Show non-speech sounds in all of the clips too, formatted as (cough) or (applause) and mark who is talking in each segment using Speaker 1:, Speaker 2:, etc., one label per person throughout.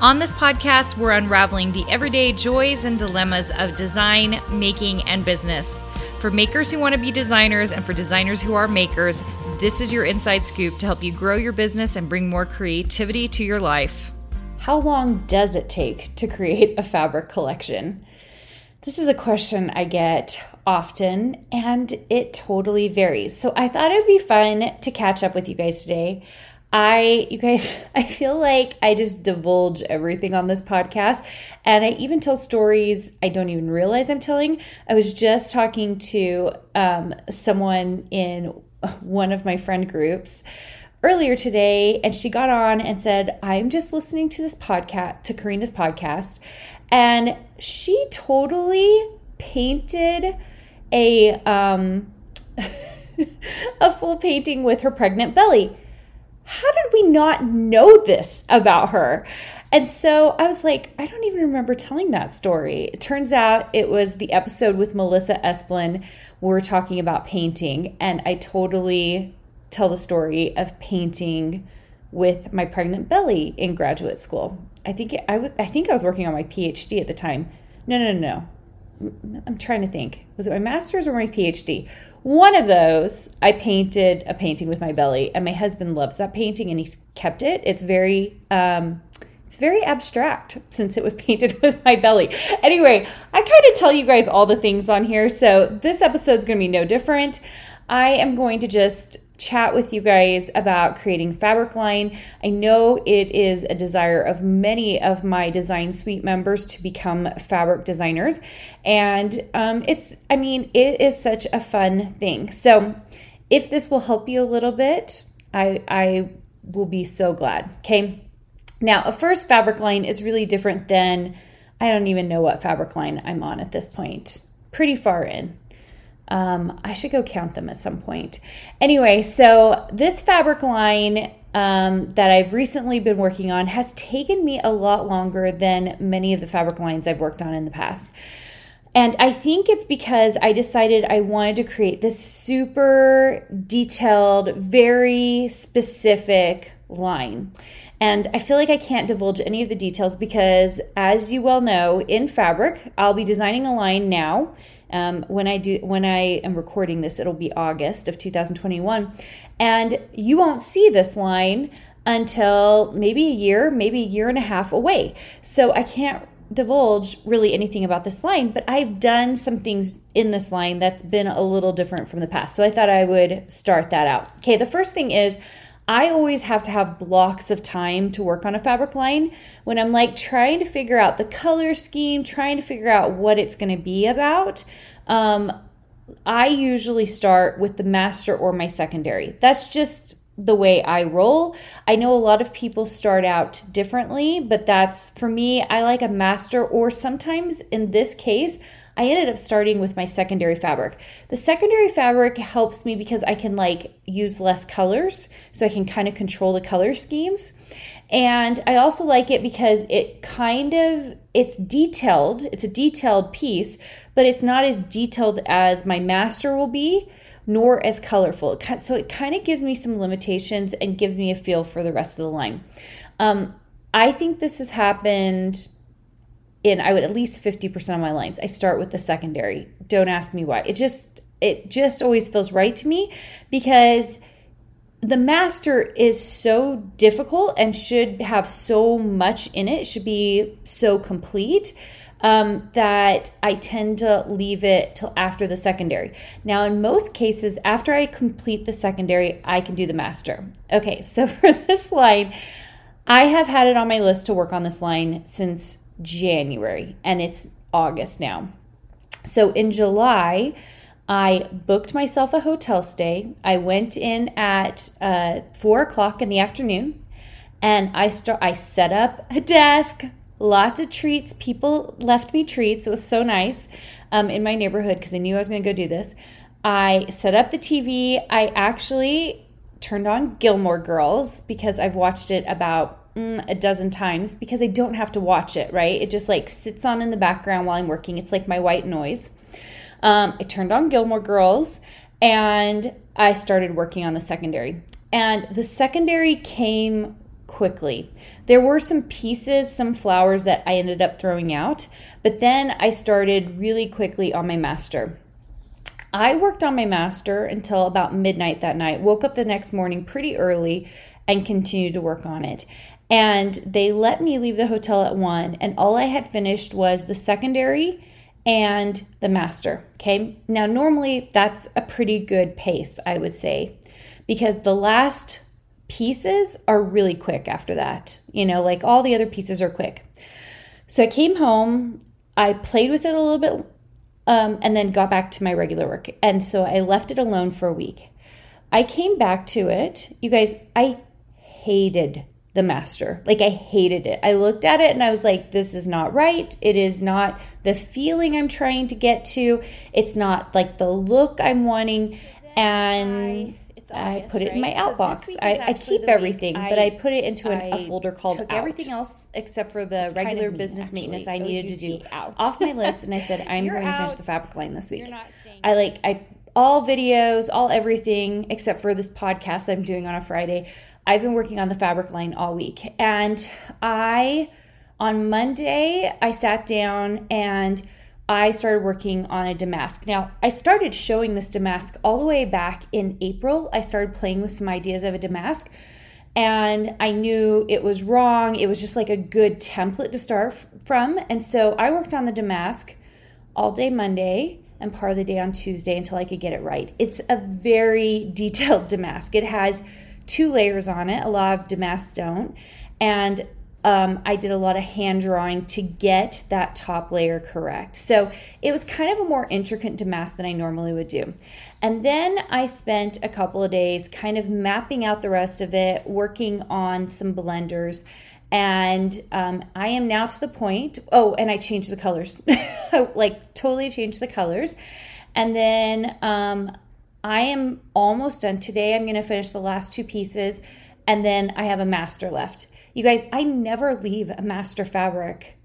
Speaker 1: On this podcast, we're unraveling the everyday joys and dilemmas of design, making, and business. For makers who want to be designers and for designers who are makers, this is your inside scoop to help you grow your business and bring more creativity to your life. How long does it take to create a fabric collection? This is a question I get often and it totally varies. So I thought it would be fun to catch up with you guys today. I, you guys, (laughs) I feel like I just divulge everything on this podcast. And I even tell stories I don't even realize I'm telling. I was just talking to um, someone in one of my friend groups earlier today, and she got on and said, I'm just listening to this podcast, to Karina's podcast. And she totally painted a, um, (laughs) a full painting with her pregnant belly how did we not know this about her? And so I was like, I don't even remember telling that story. It turns out it was the episode with Melissa Esplin. We were talking about painting, and I totally tell the story of painting with my pregnant belly in graduate school. I think I, w- I think I was working on my PhD at the time. No, no, no, no. I'm trying to think. Was it my master's or my PhD? One of those, I painted a painting with my belly, and my husband loves that painting, and he's kept it. It's very, um, it's very abstract since it was (laughs) painted with my belly. Anyway, I kind of tell you guys all the things on here, so this episode's going to be no different. I am going to just chat with you guys about creating fabric line. I know it is a desire of many of my design suite members to become fabric designers. And um, it's, I mean, it is such a fun thing. So if this will help you a little bit, I, I will be so glad. Okay. Now, a first fabric line is really different than, I don't even know what fabric line I'm on at this point. Pretty far in. Um, I should go count them at some point. Anyway, so this fabric line um, that I've recently been working on has taken me a lot longer than many of the fabric lines I've worked on in the past. And I think it's because I decided I wanted to create this super detailed, very specific line. And I feel like I can't divulge any of the details because, as you well know, in fabric, I'll be designing a line now um, when I do when I am recording this, it'll be August of 2021, and you won't see this line until maybe a year, maybe a year and a half away. So I can't divulge really anything about this line, but I've done some things in this line that's been a little different from the past. So I thought I would start that out. Okay, the first thing is I always have to have blocks of time to work on a fabric line when I'm like trying to figure out the color scheme, trying to figure out what it's going to be about. Um, I usually start with the master or my secondary. That's just the way I roll. I know a lot of people start out differently, but that's for me, I like a master, or sometimes in this case, I ended up starting with my secondary fabric. The secondary fabric helps me because I can like use less colors, so I can kind of control the color schemes. And I also like it because it kind of it's detailed. It's a detailed piece, but it's not as detailed as my master will be nor as colorful. So it kind of gives me some limitations and gives me a feel for the rest of the line. Um, I think this has happened in I would at least 50% of my lines. I start with the secondary. Don't ask me why. It just it just always feels right to me because the master is so difficult and should have so much in it. It should be so complete. um, that I tend to leave it till after the secondary. Now, in most cases, after I complete the secondary, I can do the master. Okay, (laughs) so for this line, I have had it on my list to work on this line since January, and it's August now. So in July, I booked myself a hotel stay. I went in at uh, four o'clock in the afternoon, and I start. I set up a desk, lots of treats. People left me treats. It was so nice um, in my neighborhood because I knew I was going to go do this. I set up the TV. I actually turned on Gilmore Girls because I've watched it about mm, a dozen times because I don't have to watch it. Right? It just like sits on in the background while I'm working. It's like my white noise. Um, I turned on Gilmore Girls and I started working on the secondary. And the secondary came quickly. There were some pieces, some flowers that I ended up throwing out, but then I started really quickly on my master. I worked on my master until about midnight that night, woke up the next morning pretty early, and continued to work on it. And they let me leave the hotel at one, and all I had finished was the secondary and the master. Okay. Now, normally that's a pretty good pace, I would say, because the last pieces are really quick after that. You know, like all the other pieces are quick. So I came home, I played with it a little bit, um, and then got back to my regular work. And so I left it alone for a week. I came back to it. You guys, I hated the master. Like I hated it. I looked at it and I was like, this is not right. It is not the feeling I'm trying to get to. It's not like the look I'm wanting. And I put it in my outbox. I, I, keep everything, but I put it into an, a folder called took out. everything else except for the regular business maintenance oh, I needed to do out. off my list. And I said, (laughs) I'm going to finish the fabric line this week. I like, I all videos, all everything except for this podcast that I'm doing on a Friday. I've been working on the fabric line all week. And I, on Monday, I sat down and I started working on a damask. Now, I started showing this damask all the way back in April. I started playing with some ideas of a damask and I knew it was wrong. It was just like a good template to start from. And so I worked on the damask all day Monday and part of the day on Tuesday until I could get it right. It's a very (laughs) detailed damask. It has two layers on it. A lot of damasks don't. And um, I did a lot of hand drawing to get that top layer correct. So it was kind of a more intricate damask than I normally would do. And then I spent a couple of days kind of mapping out the rest of it, working on some blenders. And um, I am now to the point. Oh, and I changed the colors, (laughs) like totally changed the colors. And then um, I am almost done today. I'm going to finish the last two pieces, and then I have a master left. You guys, I never leave a master fabric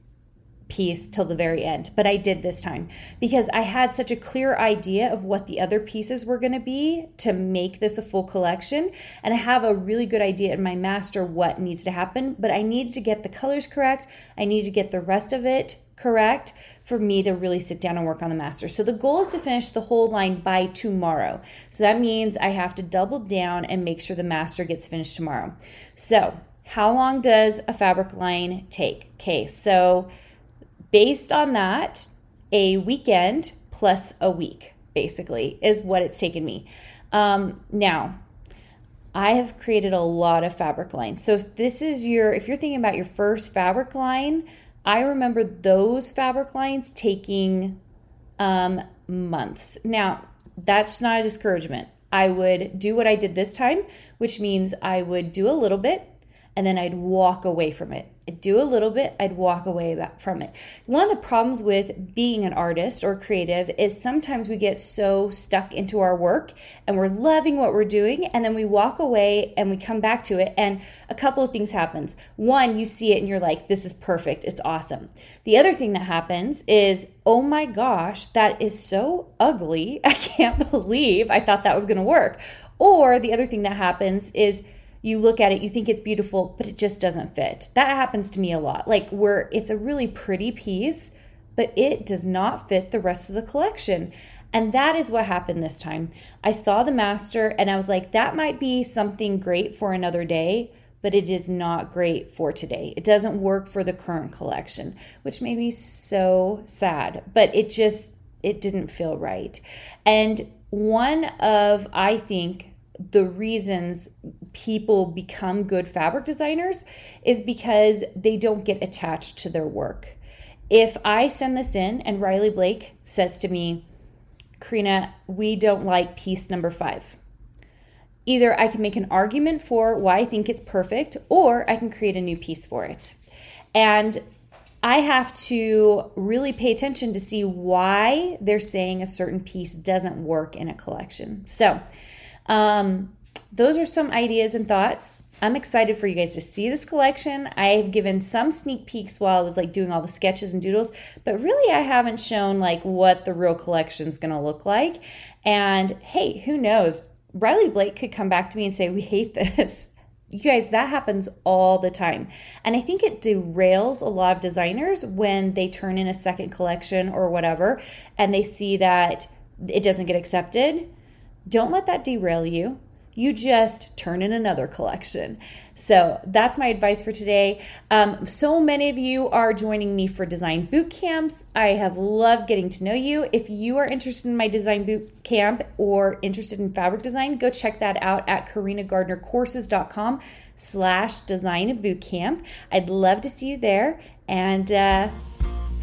Speaker 1: piece till the very end, but I did this time because I had such a clear idea of what the other pieces were going to be to make this a full collection. And I have a really good idea in my master what needs to happen, but I needed to get the colors correct. I needed to get the rest of it correct for me to really sit down and work on the master. So the goal is to finish the whole line by tomorrow. So that means I have to double down and make sure the master gets finished tomorrow. So how long does a fabric line take? Okay, so based on that, a weekend plus a week basically is what it's taken me. Um, now, I have created a lot of fabric lines. So if this is your, if you're thinking about your first fabric line, I remember those fabric lines taking um, months. Now, that's not a discouragement. I would do what I did this time, which means I would do a little bit and then I'd walk away from it. I'd do a little bit, I'd walk away from it. One of the problems with being an artist or creative is sometimes we get so stuck into our work and we're loving what we're doing and then we walk away and we come back to it and a couple of things happens. One, you see it and you're like this is perfect, it's awesome. The other thing that happens is oh my gosh, that is so ugly. (laughs) I can't believe I thought that was going to work. Or the other thing that happens is you look at it, you think it's beautiful, but it just doesn't fit. That happens to me a lot. Like where it's a really pretty piece, but it does not fit the rest of the collection. And that is what happened this time. I saw the master and I was like, that might be something great for another day, but it is not great for today. It doesn't work for the current collection, which made me so sad, but it just it didn't feel right. And one of I think the reasons people become good fabric designers is because they don't get attached to their work. If I send this in and Riley Blake says to me, Karina, we don't like piece number five. Either I can make an argument for why I think it's perfect, or I can create a new piece for it. And I have to really pay attention to see why they're saying a certain piece doesn't work in a collection. So, um, those are some ideas and thoughts. I'm excited for you guys to see this collection. I've given some sneak peeks while I was like doing all the sketches and doodles, but really I haven't shown like what the real collection is going to look like. And hey, who knows? Riley Blake could come back to me and say, We hate this. (laughs) You guys, that happens all the time. And I think it derails a lot of designers when they turn in a second collection or whatever and they see that it doesn't get accepted. Don't let that derail you you just turn in another collection. So that's my advice for today. Um, so many of you are joining me for design boot camps. I have loved getting to know you. If you are interested in my design boot camp or interested in fabric design, go check that out at karinagardnercourses.com slash design boot camp. I'd love to see you there. And uh,